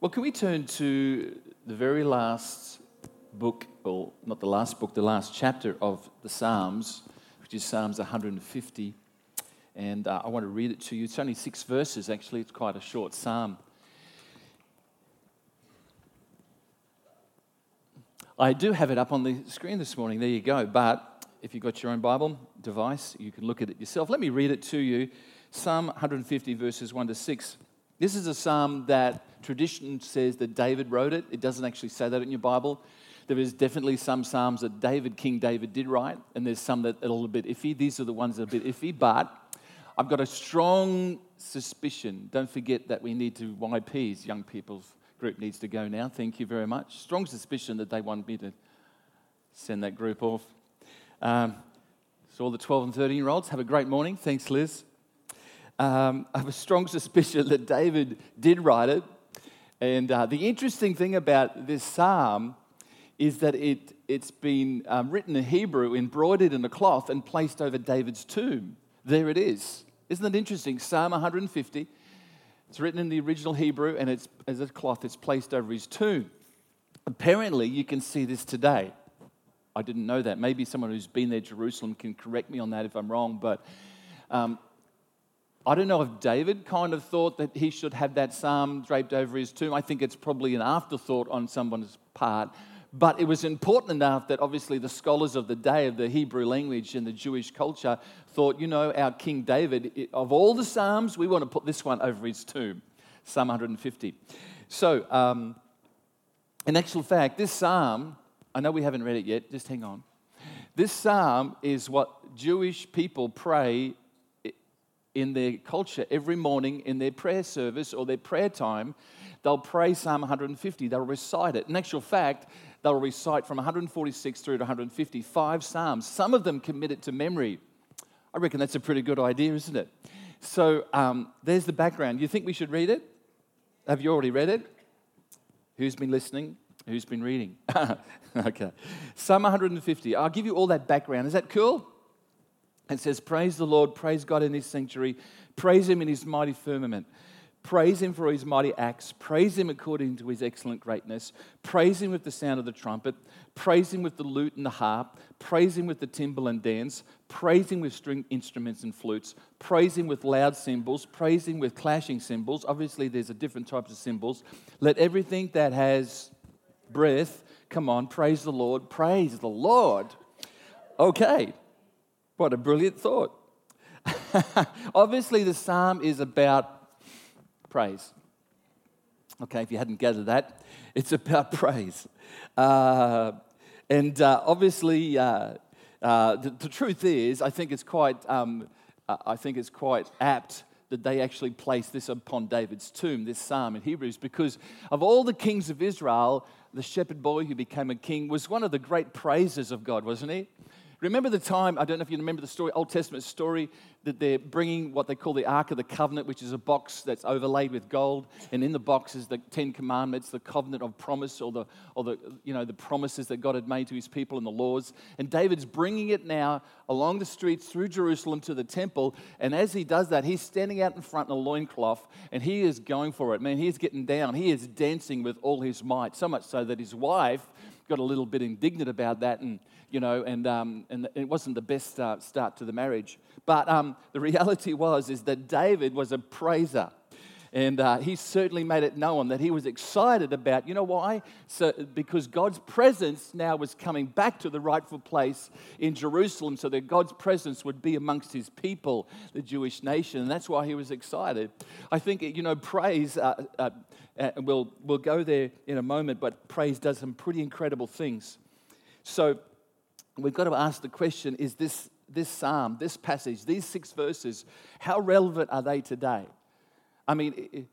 Well, can we turn to the very last book, or not the last book, the last chapter of the Psalms, which is Psalms 150. And uh, I want to read it to you. It's only six verses, actually, it's quite a short psalm. I do have it up on the screen this morning. There you go. But if you've got your own Bible device, you can look at it yourself. Let me read it to you Psalm 150, verses 1 to 6. This is a psalm that tradition says that David wrote it. It doesn't actually say that in your Bible. There is definitely some psalms that David, King David, did write, and there's some that are a little bit iffy. These are the ones that are a bit iffy, but I've got a strong suspicion. Don't forget that we need to, YPs, young people's group needs to go now. Thank you very much. Strong suspicion that they want me to send that group off. Um, so, all the 12 and 13 year olds, have a great morning. Thanks, Liz. Um, I have a strong suspicion that David did write it. And uh, the interesting thing about this psalm is that it, it's been um, written in Hebrew, embroidered in a cloth, and placed over David's tomb. There it is. Isn't that interesting? Psalm 150. It's written in the original Hebrew, and it's as a cloth, it's placed over his tomb. Apparently, you can see this today. I didn't know that. Maybe someone who's been there, Jerusalem, can correct me on that if I'm wrong. But um, I don't know if David kind of thought that he should have that psalm draped over his tomb. I think it's probably an afterthought on someone's part. But it was important enough that obviously the scholars of the day of the Hebrew language and the Jewish culture thought, you know, our King David, of all the Psalms, we want to put this one over his tomb, Psalm 150. So, um, in actual fact, this Psalm, I know we haven't read it yet, just hang on. This Psalm is what Jewish people pray in their culture every morning in their prayer service or their prayer time, they'll pray Psalm 150. They'll recite it. In actual fact, they'll recite from 146 through to 155 Psalms. Some of them commit it to memory. I reckon that's a pretty good idea, isn't it? So um, there's the background. You think we should read it? Have you already read it? Who's been listening? Who's been reading? okay. Psalm 150. I'll give you all that background. Is that cool? It says, Praise the Lord, praise God in his sanctuary, praise him in his mighty firmament. Praise him for his mighty acts. Praise him according to his excellent greatness. Praise him with the sound of the trumpet. Praise him with the lute and the harp. Praise him with the timbrel and dance. Praise him with string instruments and flutes. Praise him with loud cymbals. Praise him with clashing cymbals. Obviously, there's a different types of cymbals. Let everything that has breath, come on, praise the Lord. Praise the Lord. Okay, what a brilliant thought. Obviously, the psalm is about praise. Okay, if you hadn't gathered that, it's about praise. Uh, and uh, obviously, uh, uh the, the, truth is, I think it's quite, um, uh, I think it's quite apt that they actually place this upon David's tomb, this psalm in Hebrews, because of all the kings of Israel, the shepherd boy who became a king was one of the great praises of God, wasn't he? Remember the time, I don't know if you remember the story, Old Testament story, that they're bringing what they call the Ark of the Covenant, which is a box that's overlaid with gold. And in the box is the Ten Commandments, the covenant of promise, or the, or the, you know, the promises that God had made to his people and the laws. And David's bringing it now along the streets through Jerusalem to the temple. And as he does that, he's standing out in front in a loincloth and he is going for it. Man, he's getting down. He is dancing with all his might, so much so that his wife got a little bit indignant about that and you know, and, um, and it wasn't the best uh, start to the marriage. But um, the reality was is that David was a praiser. And uh, he certainly made it known that he was excited about, you know why? So, because God's presence now was coming back to the rightful place in Jerusalem so that God's presence would be amongst his people, the Jewish nation. And that's why he was excited. I think, you know, praise, uh, uh, uh we'll, we'll go there in a moment, but praise does some pretty incredible things. So we've got to ask the question is this, this psalm, this passage, these six verses, how relevant are they today? I mean,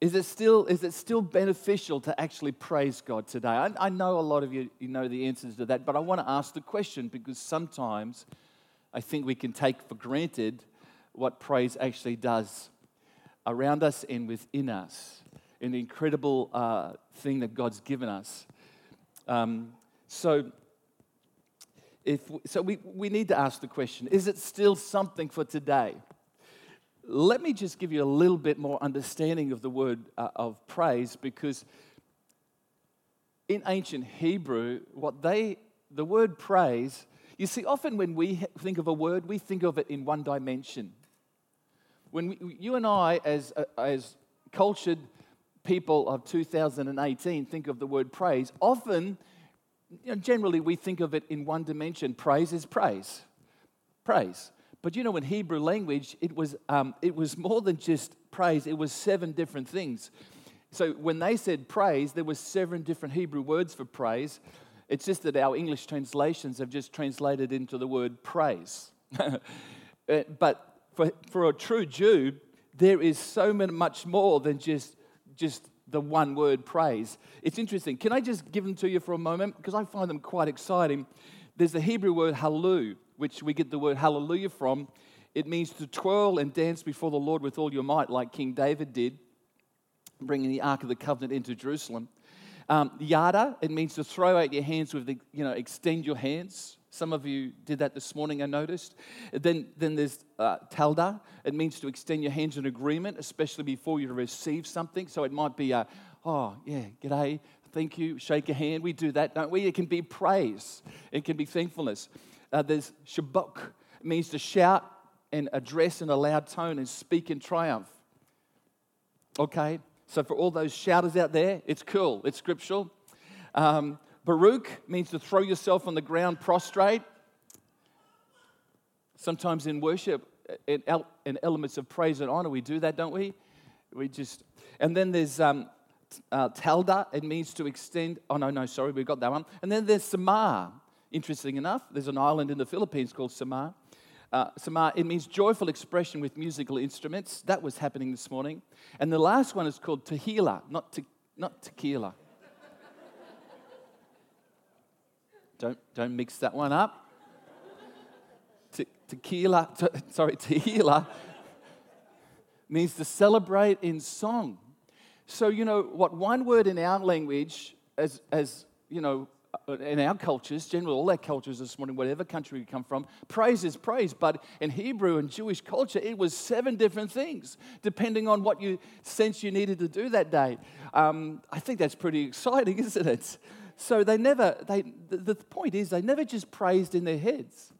is it still, is it still beneficial to actually praise God today? I, I know a lot of you, you know the answers to that, but I want to ask the question because sometimes I think we can take for granted what praise actually does around us and within us, an incredible uh, thing that God's given us. Um, so, if, so we, we need to ask the question is it still something for today? let me just give you a little bit more understanding of the word uh, of praise because in ancient Hebrew, what they, the word praise, you see, often when we think of a word, we think of it in one dimension. When we, you and I, as, uh, as cultured people of 2018, think of the word praise, often, you know, generally, we think of it in one dimension. Praise is praise. Praise. But you know, in Hebrew language, it was, um, it was more than just praise, it was seven different things. So when they said praise, there were seven different Hebrew words for praise. It's just that our English translations have just translated into the word praise. Uh, but for, for a true Jew, there is so much more than just, just the one word praise. It's interesting. Can I just give them to you for a moment? Because I find them quite exciting. There's the Hebrew word hallelu, which we get the word hallelujah from. It means to twirl and dance before the Lord with all your might, like King David did, bringing the Ark of the Covenant into Jerusalem. Um, yada, it means to throw out your hands with the, you know, extend your hands. Some of you did that this morning, I noticed. Then, then there's uh, talda. It means to extend your hands in agreement, especially before you receive something. So it might be, a, oh, yeah, g'day, thank you, shake a hand. We do that, don't we? It can be praise, it can be thankfulness. Uh, there's shabok. It means to shout and address in a loud tone and speak in triumph. Okay? So, for all those shouters out there, it's cool, it's scriptural. Um, Baruch means to throw yourself on the ground prostrate. Sometimes in worship, in, in elements of praise and honor, we do that, don't we? We just, and then there's um, uh, Talda, it means to extend. Oh, no, no, sorry, we've got that one. And then there's Samar. Interesting enough, there's an island in the Philippines called Samar. Uh, it means joyful expression with musical instruments. That was happening this morning. And the last one is called Tehillah, not, te- not tequila. don't, don't mix that one up. Te- tequila, te- sorry, Tehillah means to celebrate in song. So, you know, what one word in our language, as, as you know, in our cultures, generally all our cultures this morning, whatever country we come from, praise is praise. But in Hebrew and Jewish culture, it was seven different things, depending on what you sense you needed to do that day. Um, I think that's pretty exciting, isn't it? So they never, they, the, point is, they never just praised in their heads.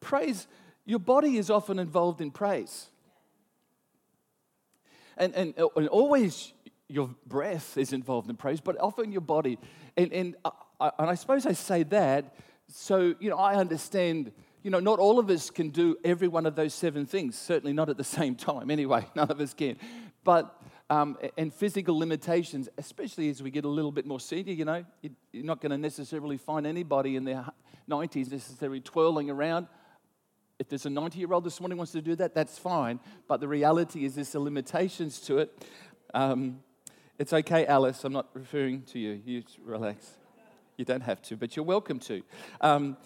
Praise, your body is often involved in praise. And, and, and always your breath is involved in praise, but often your body. And, and, I, and I suppose I say that so, you know, I understand, you know, not all of us can do every one of those seven things, certainly not at the same time, anyway, none of us can. But, um, and physical limitations, especially as we get a little bit more senior, you know, you're not going to necessarily find anybody in their 90s necessarily twirling around. If there's a 90 year old this morning wants to do that, that's fine. But the reality is there's limitations to it. Um, it's okay, Alice. I'm not referring to you. You relax. You don't have to, but you're welcome to. Um,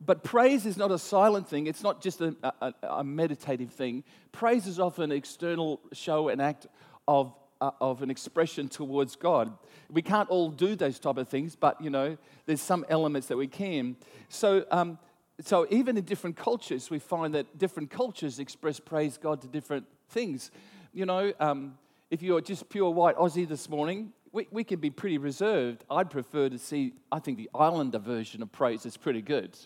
but praise is not a silent thing. It's not just a, a, a, meditative thing. Praise is often external show and act of, uh, of an expression towards God. We can't all do those type of things, but you know, there's some elements that we can. So, um, so even in different cultures, we find that different cultures express praise God to different things. You know, um, if you're just pure white Aussie this morning, we, we can be pretty reserved. I'd prefer to see, I think the Islander version of praise is pretty good.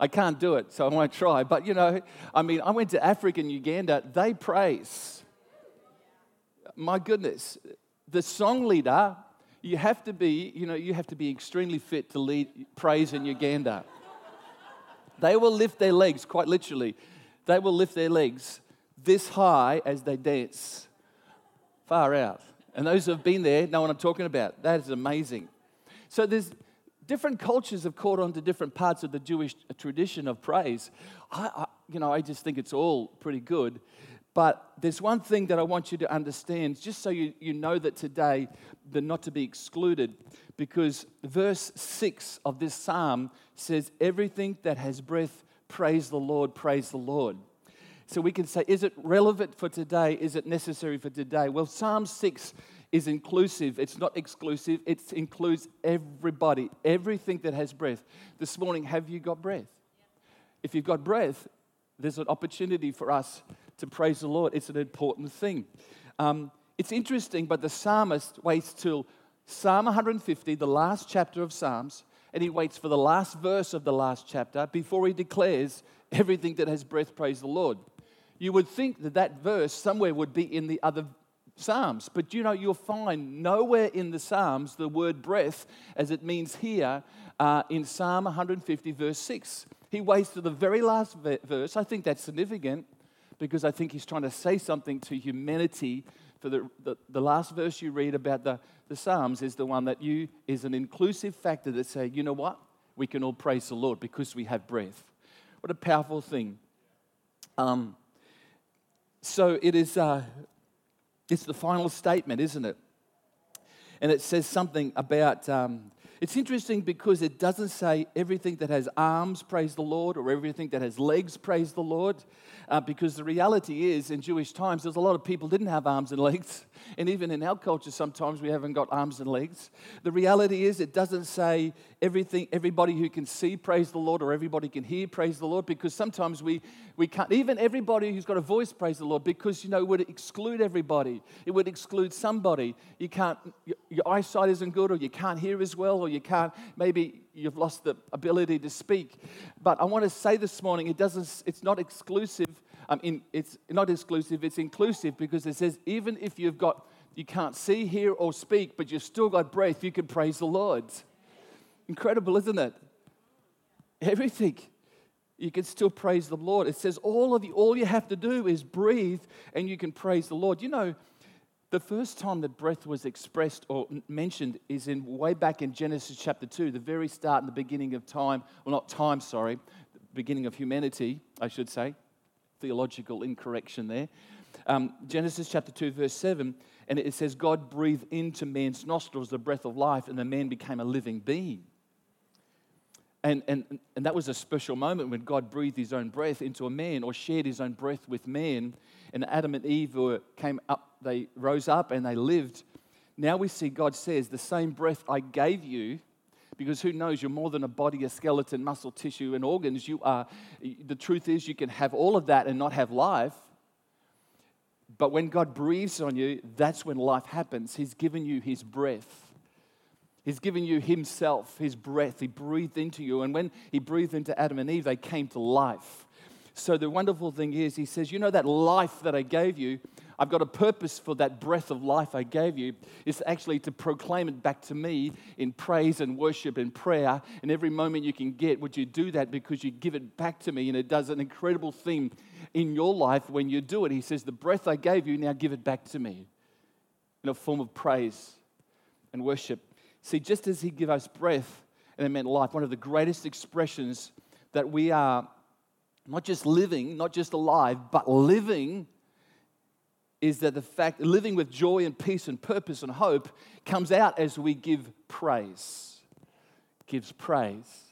I can't do it, so I won't try. But you know, I mean, I went to Africa and Uganda, they praise. My goodness, the song leader, you have to be, you know, you have to be extremely fit to lead praise in Uganda. they will lift their legs, quite literally they will lift their legs this high as they dance. Far out. And those who have been there know what I'm talking about. That is amazing. So there's different cultures have caught on to different parts of the Jewish tradition of praise. I, I, you know, I just think it's all pretty good. But there's one thing that I want you to understand, just so you, you know that today they're not to be excluded, because verse 6 of this psalm says, Everything that has breath praise the Lord, praise the Lord. So we can say, is it relevant for today? Is it necessary for today? Well, Psalm 6 is inclusive. It's not exclusive. It includes everybody, everything that has breath. This morning, have you got breath? if you've got breath, there's an opportunity for us to praise the Lord. It's an important thing. Um, it's interesting, but the psalmist waits till Psalm 150, the last chapter of Psalms, and he waits for the last verse of the last chapter before he declares everything that has breath, praise the Lord. You would think that that verse somewhere would be in the other Psalms, but you know, you'll find nowhere in the Psalms the word breath as it means here uh, in Psalm 150, verse 6. He waits to the very last verse. I think that's significant because I think he's trying to say something to humanity. For the, the, the, last verse you read about the, the Psalms is the one that you is an inclusive factor that say, you know what? We can all praise the Lord because we have breath. What a powerful thing. Um, so it is uh, it's the final statement, isn't it? And it says something about um, it's interesting because it doesn't say everything that has arms, praise the Lord, or everything that has legs, praise the Lord. Uh, because the reality is, in Jewish times, there's a lot of people didn't have arms and legs. And even in our culture, sometimes we haven't got arms and legs. The reality is, it doesn't say everything, everybody who can see, praise the Lord, or everybody can hear, praise the Lord, because sometimes we, we can't, even everybody who's got a voice, praise the Lord, because, you know, it would exclude everybody. It would exclude somebody. You can't, your, your eyesight isn't good, or you can't hear as well, or you can't, maybe you've lost the ability to speak. But I want to say this morning, it doesn't, it's not exclusive. Um, in, it's not exclusive, it's inclusive because it says even if you've got, you can't see, hear, or speak, but you've still got breath, you can praise the Lord. Incredible, isn't it? Everything. You can still praise the Lord. It says all of you, all you have to do is breathe and you can praise the Lord. You know, the first time that breath was expressed or mentioned is in way back in Genesis chapter 2, the very start and the beginning of time. Well, not time, sorry, the beginning of humanity, I should say. Theological incorrection there. Um, Genesis chapter 2, verse 7, and it says, God breathed into man's nostrils the breath of life, and the man became a living being. And, and, and that was a special moment when God breathed his own breath into a man or shared his own breath with man. And Adam and Eve were, came up, they rose up and they lived. Now we see God says, The same breath I gave you, because who knows, you're more than a body, a skeleton, muscle, tissue, and organs. You are, the truth is, you can have all of that and not have life. But when God breathes on you, that's when life happens. He's given you his breath. He's given you Himself, His breath. He breathed into you. And when He breathed into Adam and Eve, they came to life. So the wonderful thing is, He says, You know, that life that I gave you, I've got a purpose for that breath of life I gave you. It's actually to proclaim it back to me in praise and worship and prayer. And every moment you can get, would you do that because you give it back to me? And it does an incredible thing in your life when you do it. He says, The breath I gave you, now give it back to me in a form of praise and worship. See, just as He gave us breath and it meant life, one of the greatest expressions that we are not just living, not just alive, but living is that the fact living with joy and peace and purpose and hope comes out as we give praise. Gives praise.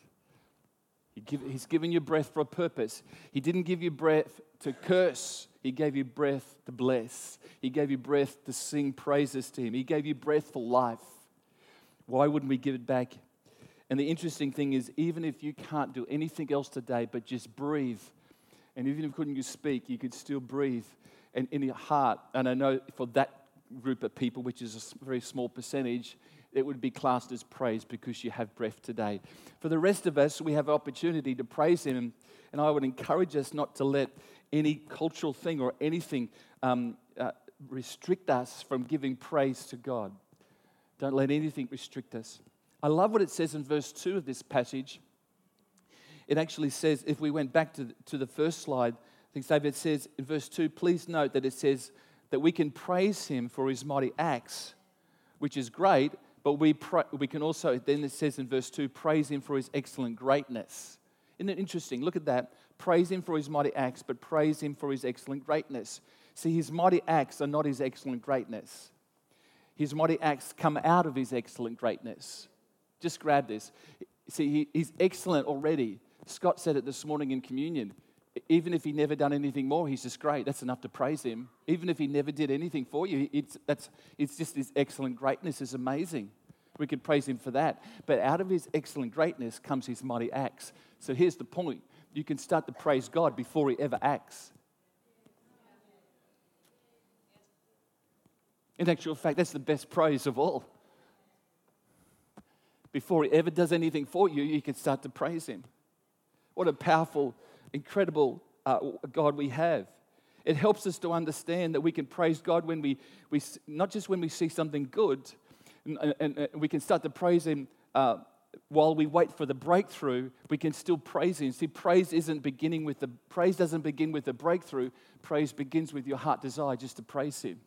He give, he's given you breath for a purpose. He didn't give you breath to curse. He gave you breath to bless. He gave you breath to sing praises to Him. He gave you breath for life. Why wouldn't we give it back? And the interesting thing is, even if you can't do anything else today but just breathe, and even if couldn't you speak, you could still breathe and in your heart. And I know for that group of people, which is a very small percentage, it would be classed as praise because you have breath today. For the rest of us, we have opportunity to praise Him, and I would encourage us not to let any cultural thing or anything um, uh, restrict us from giving praise to God. Don't let anything restrict us. I love what it says in verse 2 of this passage. It actually says, if we went back to the, to the first slide, I think David says in verse 2, please note that it says that we can praise him for his mighty acts, which is great, but we, pra- we can also, then it says in verse 2, praise him for his excellent greatness. Isn't it interesting? Look at that. Praise him for his mighty acts, but praise him for his excellent greatness. See, his mighty acts are not his excellent greatness. His mighty acts come out of his excellent greatness. Just grab this. See, he, he's excellent already. Scott said it this morning in communion. Even if he never done anything more, he's just great. That's enough to praise him. Even if he never did anything for you, it's, that's, it's just his excellent greatness is amazing. We could praise him for that. But out of his excellent greatness comes his mighty acts. So here's the point you can start to praise God before He ever acts. In actual fact, that's the best praise of all. Before He ever does anything for you, you can start to praise Him. What a powerful, incredible uh, God we have. It helps us to understand that we can praise God when we, we not just when we see something good, and, and, and we can start to praise Him uh, while we wait for the breakthrough. We can still praise Him. See, praise isn't beginning with the praise doesn't begin with the breakthrough. Praise begins with your heart desire just to praise Him,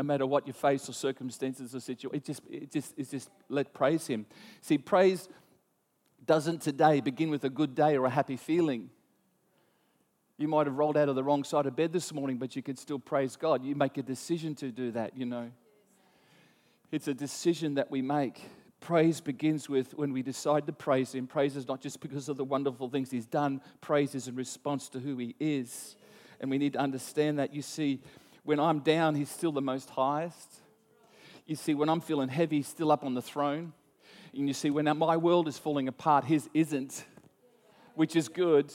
no matter what you face or circumstances or situation. It just, it just, it's just let praise Him. See, praise doesn't today begin with a good day or a happy feeling. You might have rolled out of the wrong side of bed this morning, but you can still praise God. You make a decision to do that, you know. It's a decision that we make. Praise begins with when we decide to praise Him. Praise is not just because of the wonderful things He's done, praise is in response to who He is. And we need to understand that. You see, when I'm down, He's still the most highest. You see, when I'm feeling heavy, He's still up on the throne. And you see, when my world is falling apart, His isn't, which is good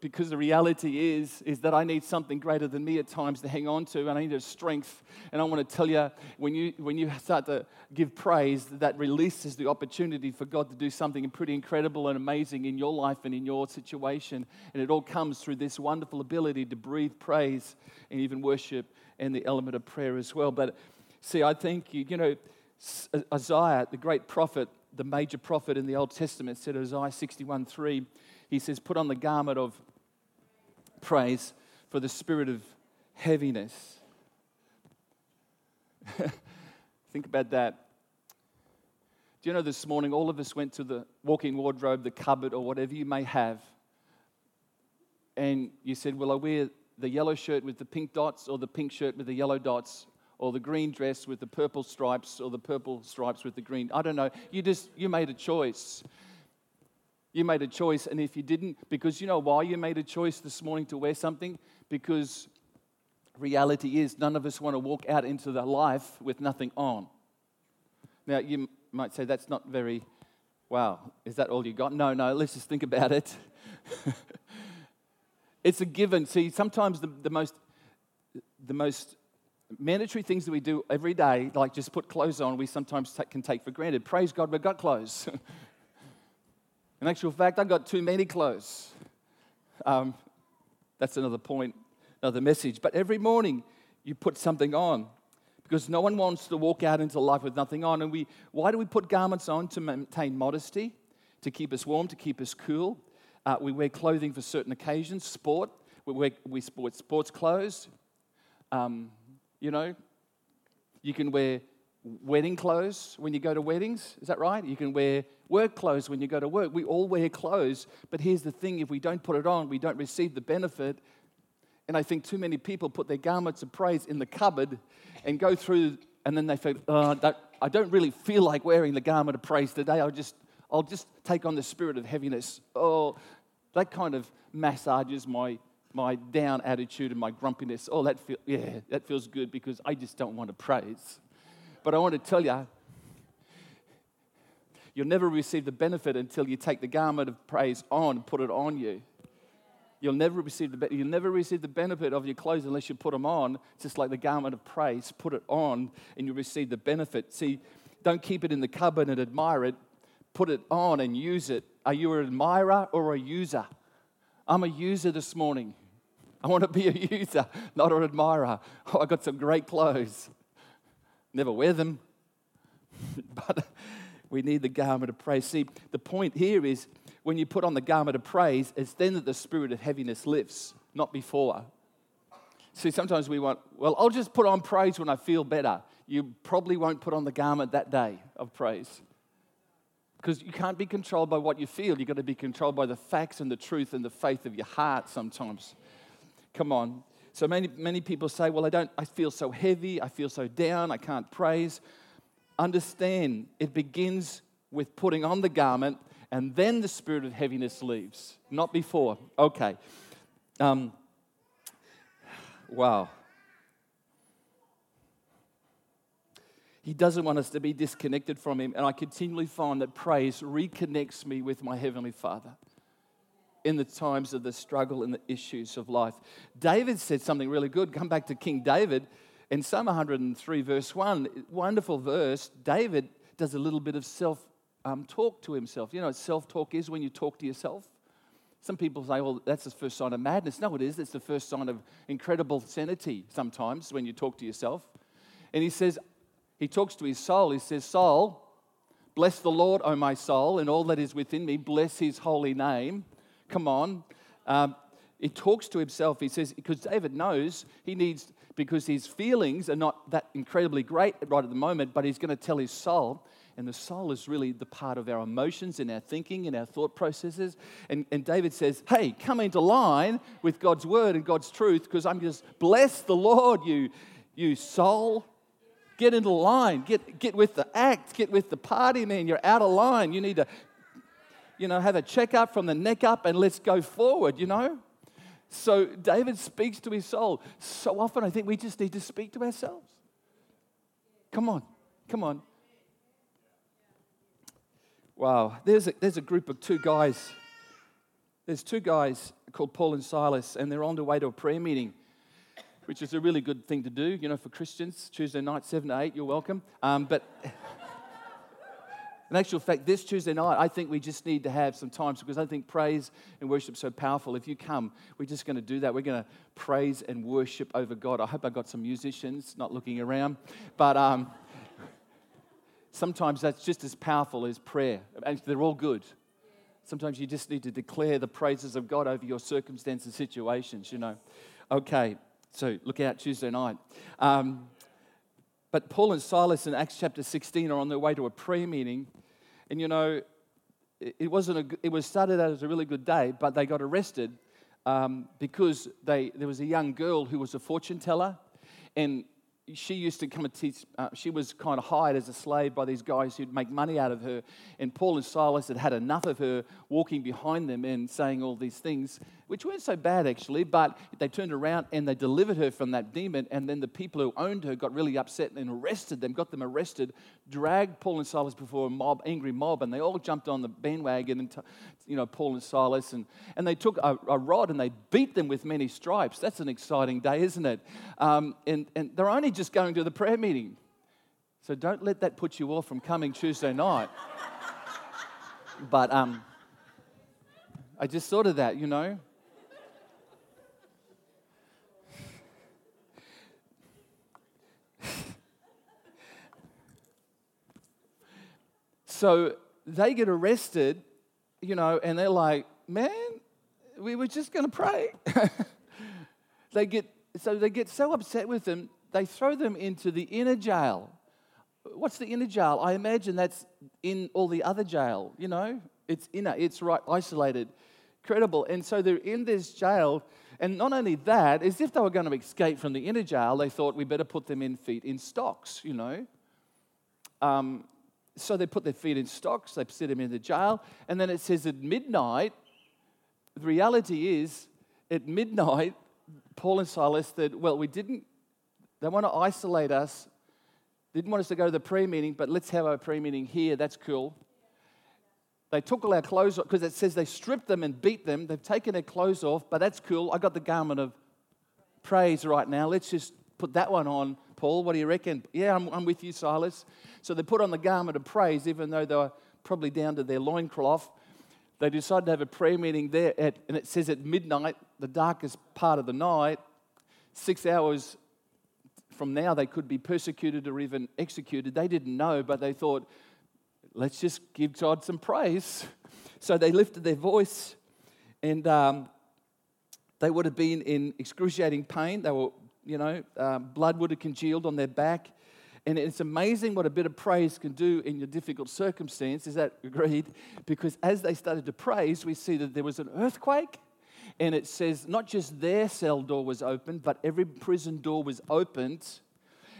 because the reality is is that I need something greater than me at times to hang on to, and I need a strength. And I want to tell you, when you when you start to give praise, that releases the opportunity for God to do something pretty incredible and amazing in your life and in your situation. And it all comes through this wonderful ability to breathe praise and even worship and the element of prayer as well. But see, I think you, you know, Isaiah, the great prophet, the major prophet in the Old Testament, said Isaiah 61 3 he says, Put on the garment of praise for the spirit of heaviness. Think about that. Do you know this morning, all of us went to the walk-in wardrobe, the cupboard, or whatever you may have, and you said, Will I wear the yellow shirt with the pink dots, or the pink shirt with the yellow dots, or the green dress with the purple stripes, or the purple stripes with the green? I don't know. You just you made a choice. You made a choice, and if you didn't, because you know why you made a choice this morning to wear something? Because reality is none of us want to walk out into the life with nothing on. Now, you might say that's not very, wow, is that all you got? No, no, let's just think about it. it's a given. See, sometimes the, the most the most mandatory things that we do every day, like just put clothes on, we sometimes can take for granted. Praise God, we've got clothes. In actual fact, I've got too many clothes. Um, that's another point, another message. But every morning, you put something on because no one wants to walk out into life with nothing on. And we, why do we put garments on? To maintain modesty, to keep us warm, to keep us cool. Uh, we wear clothing for certain occasions, sport. We, wear, we sport sports clothes. Um, you know, you can wear wedding clothes when you go to weddings. Is that right? You can wear work clothes when you go to work. We all wear clothes, but here's the thing if we don't put it on, we don't receive the benefit. And I think too many people put their garments of praise in the cupboard and go through, and then they feel, oh, I don't really feel like wearing the garment of praise today. I'll just, I'll just take on the spirit of heaviness. Oh, that kind of massages my, my down attitude and my grumpiness. Oh, that feel, yeah, that feels good because I just don't want to praise. But I want to tell you, you'll never receive the benefit until you take the garment of praise on and put it on you. You'll never receive the you'll never receive the benefit of your clothes unless you put them on. Just like the garment of praise, put it on and you'll receive the benefit. See, don't keep it in the cupboard and admire it. Put it on and use it. Are you an admirer or a user? I'm a user this morning. I want to be a user, not an admirer. Oh, I got some great clothes never wear them. but we need the garment of praise. See, the point here is when you put on the garment of praise, it's then that the spirit of heaviness lifts, not before. See, sometimes we want, well, I'll just put on praise when I feel better. You probably won't put on the garment that day of praise. Because you can't be controlled by what you feel. You've got to be controlled by the facts and the truth and the faith of your heart sometimes. Come on. So many, many people say, Well, I don't, I feel so heavy, I feel so down, I can't praise. Understand, it begins with putting on the garment, and then the spirit of heaviness leaves, not before. Okay. Um, wow. He doesn't want us to be disconnected from Him, and I continually find that praise reconnects me with my Heavenly Father. In the times of the struggle and the issues of life. David said something really good. Come back to King David in Psalm 103, verse 1, wonderful verse. David does a little bit of self um, talk to himself. You know what self talk is when you talk to yourself? Some people say, well, that's the first sign of madness. No, it is. It's the first sign of incredible sanity sometimes when you talk to yourself. And he says, he talks to his soul. He says, Soul, bless the Lord, O my soul, and all that is within me. Bless his holy name. Come on. Um, he talks to himself. He says, because David knows he needs, because his feelings are not that incredibly great right at the moment, but he's going to tell his soul. And the soul is really the part of our emotions and our thinking and our thought processes. And, and David says, Hey, come into line with God's word and God's truth because I'm just, bless the Lord, you, you soul. Get into line. Get, get with the act. Get with the party, man. You're out of line. You need to, you know, have a checkup from the neck up and let's go forward, you know? So David speaks to his soul. So often I think we just need to speak to ourselves. Come on. Come on. Wow, there's a, there's a group of two guys. There's two guys called Paul and Silas, and they're on their way to a prayer meeting, which is a really good thing to do, you know, for Christians. Tuesday night, 7 to 8, you're welcome. Um, but in actual fact, this Tuesday night, I think we just need to have some time because I think praise and worship is so powerful. If you come, we're just going to do that. We're going to praise and worship over God. I hope I got some musicians not looking around. But. Um, sometimes that's just as powerful as prayer. And they're all good. Sometimes you just need to declare the praises of God over your circumstances, and situations, you know. Okay, so look out Tuesday night. Um, but Paul and Silas in Acts chapter 16 are on their way to a prayer meeting. And you know, it, wasn't a, it was started out as a really good day, but they got arrested um, because they, there was a young girl who was a fortune teller. And she used to come and teach, uh, she was kind of hired as a slave by these guys who'd make money out of her. And Paul and Silas had had enough of her walking behind them and saying all these things, which weren't so bad actually, but they turned around and they delivered her from that demon. And then the people who owned her got really upset and arrested them, got them arrested, dragged Paul and Silas before a mob, angry mob, and they all jumped on the bandwagon and, you know, Paul and Silas. And, and they took a, a rod and they beat them with many stripes. That's an exciting day, isn't it? Um, and, and they're only just going to the prayer meeting. So don't let that put you off from coming Tuesday night. but um, I just thought of that, you know. So they get arrested, you know, and they're like, man, we were just going to pray. they get so they get so upset with them they throw them into the inner jail. What's the inner jail? I imagine that's in all the other jail, you know? It's inner, it's right, isolated. credible. And so they're in this jail. And not only that, as if they were going to escape from the inner jail, they thought we better put them in feet in stocks, you know? Um, so they put their feet in stocks, they sit them in the jail. And then it says at midnight, the reality is, at midnight, Paul and Silas said, Well, we didn't they want to isolate us. Didn't want us to go to the prayer meeting, but let's have our prayer meeting here. That's cool. They took all our clothes off because it says they stripped them and beat them. They've taken their clothes off, but that's cool. I got the garment of praise right now. Let's just put that one on, Paul. What do you reckon? Yeah, I'm, I'm with you, Silas. So they put on the garment of praise, even though they were probably down to their loincloth. They decided to have a prayer meeting there, at, and it says at midnight, the darkest part of the night, six hours from now they could be persecuted or even executed. They didn't know, but they thought, let's just give God some praise. So they lifted their voice, and um, they would have been in excruciating pain. They were, you know, um, blood would have congealed on their back. And it's amazing what a bit of praise can do in your difficult circumstance. Is that agreed? Because as they started to praise, we see that there was an earthquake and it says not just their cell door was opened, but every prison door was opened.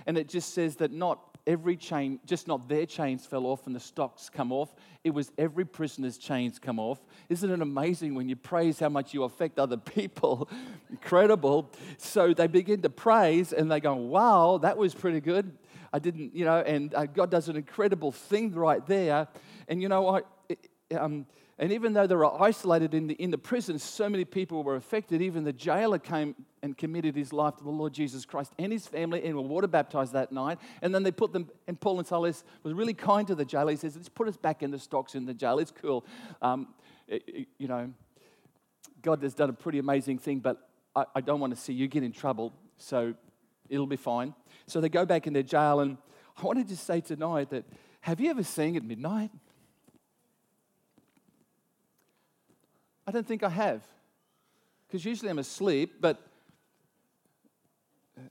And it just says that not every chain, just not their chains fell off and the stocks come off. It was every prisoner's chains come off. Isn't it amazing when you praise how much you affect other people? Incredible. So they begin to praise and they go, wow, that was pretty good. I didn't, you know, and uh, God does an incredible thing right there. And you know what? Um, And even though they were isolated in the, in the prison, so many people were affected. Even the jailer came and committed his life to the Lord Jesus Christ and his family and were water baptized that night. And then they put them, and Paul and Silas was really kind to the jailer. He says, Let's put us back in the stocks in the jail. It's cool. Um, it, it, you know, God has done a pretty amazing thing, but I, I don't want to see you get in trouble. So it'll be fine. So they go back in their jail. And I wanted to say tonight that have you ever sang at midnight? I don't think I have. Because usually I'm asleep, but uh,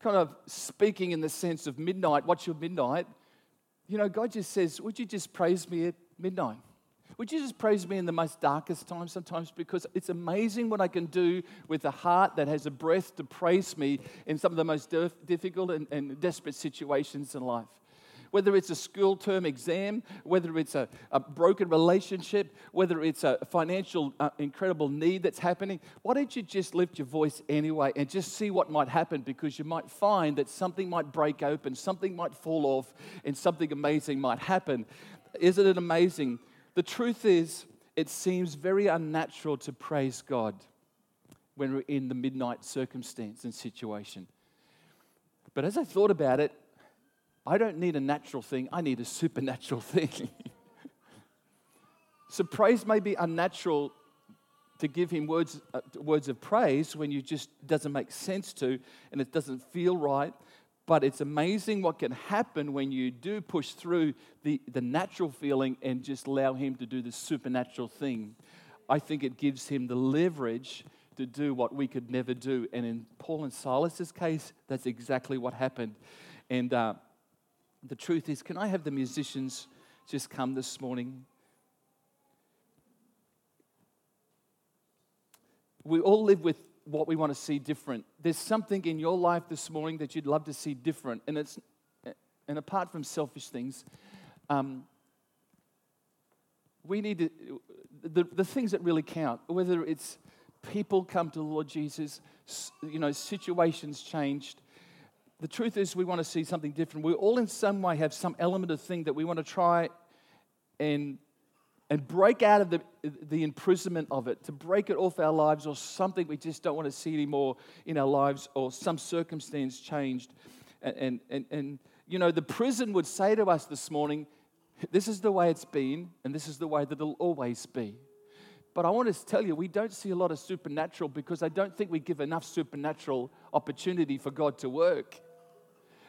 kind of speaking in the sense of midnight, what's your midnight? You know, God just says, Would you just praise me at midnight? Would you just praise me in the most darkest time sometimes? Because it's amazing what I can do with a heart that has a breath to praise me in some of the most difficult and, and desperate situations in life whether it's a school term exam, whether it's a, a broken relationship, whether it's a financial uh, incredible need that's happening, why don't you just lift your voice anyway and just see what might happen because you might find that something might break open, something might fall off, and something amazing might happen. Isn't it amazing? The truth is, it seems very unnatural to praise God when we're in the midnight circumstance and situation. But as I thought about it, I don't need a natural thing, I need a supernatural thing. so praise may be unnatural to give him words, uh, words of praise when you just doesn't make sense to and it doesn't feel right. But it's amazing what can happen when you do push through the, the natural feeling and just allow him to do the supernatural thing. I think it gives him the leverage to do what we could never do. And in Paul and Silas's case, that's exactly what happened. And uh, the truth is, can I have the musicians just come this morning? We all live with what we want to see different. There's something in your life this morning that you'd love to see different, and it's and apart from selfish things, um, we need to, the, the things that really count, whether it's people come to the Lord Jesus, you know, situations changed, the truth is, we want to see something different. We all, in some way, have some element of thing that we want to try and, and break out of the, the imprisonment of it, to break it off our lives, or something we just don't want to see anymore in our lives, or some circumstance changed. And, and, and, and you know, the prison would say to us this morning, this is the way it's been, and this is the way that it'll always be. But I want to tell you, we don't see a lot of supernatural because I don't think we give enough supernatural opportunity for God to work.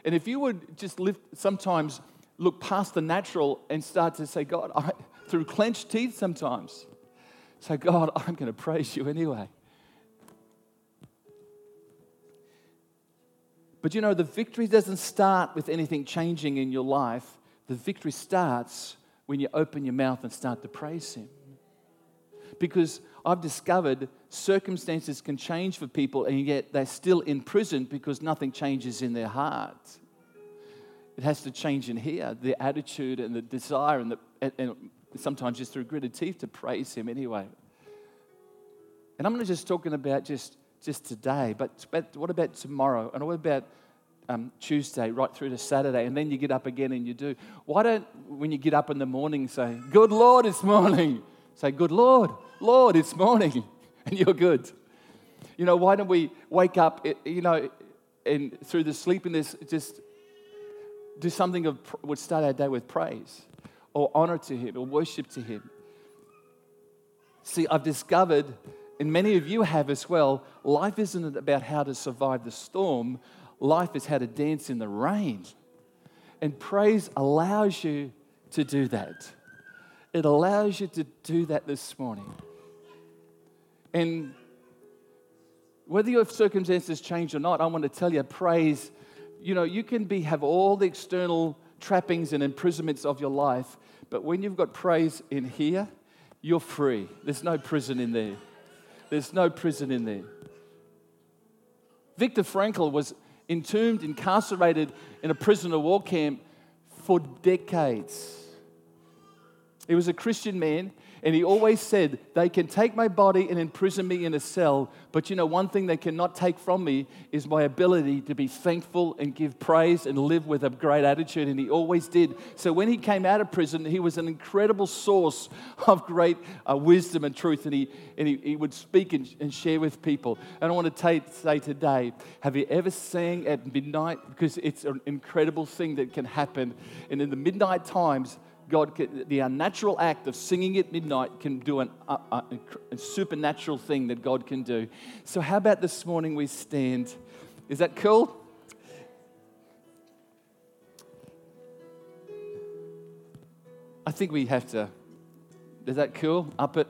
And if you would just lift, sometimes look past the natural and start to say, God, I, through clenched teeth sometimes, say, God, I'm going to praise you anyway. But you know, the victory doesn't start with anything changing in your life. The victory starts when you open your mouth and start to praise Him. Because I've discovered circumstances can change for people, and yet they're still in prison because nothing changes in their heart. It has to change in here the attitude and the desire, and, the, and, and sometimes just through gritted teeth to praise Him anyway. And I'm not just talking about just, just today, but, but what about tomorrow? And what about um, Tuesday right through to Saturday, and then you get up again and you do. Why don't, when you get up in the morning, say, Good Lord, it's morning? Say, Good Lord, Lord, it's morning, and you're good. You know, why don't we wake up, you know, and through the sleepiness, just do something of, would start our day with praise or honor to Him or worship to Him. See, I've discovered, and many of you have as well, life isn't about how to survive the storm, life is how to dance in the rain. And praise allows you to do that. It allows you to do that this morning. And whether your circumstances change or not, I want to tell you, praise, you know, you can be, have all the external trappings and imprisonments of your life, but when you've got praise in here, you're free. There's no prison in there. There's no prison in there. Viktor Frankl was entombed, incarcerated in a prisoner war camp for decades. He was a Christian man. And he always said, They can take my body and imprison me in a cell, but you know, one thing they cannot take from me is my ability to be thankful and give praise and live with a great attitude. And he always did. So when he came out of prison, he was an incredible source of great uh, wisdom and truth. And, he, and he, he would speak and, and share with people. And I want to t- say today have you ever sang at midnight? Because it's an incredible thing that can happen. And in the midnight times, God, can, the unnatural act of singing at midnight can do an, a, a, a supernatural thing that God can do. So, how about this morning we stand? Is that cool? I think we have to. Is that cool? Up it.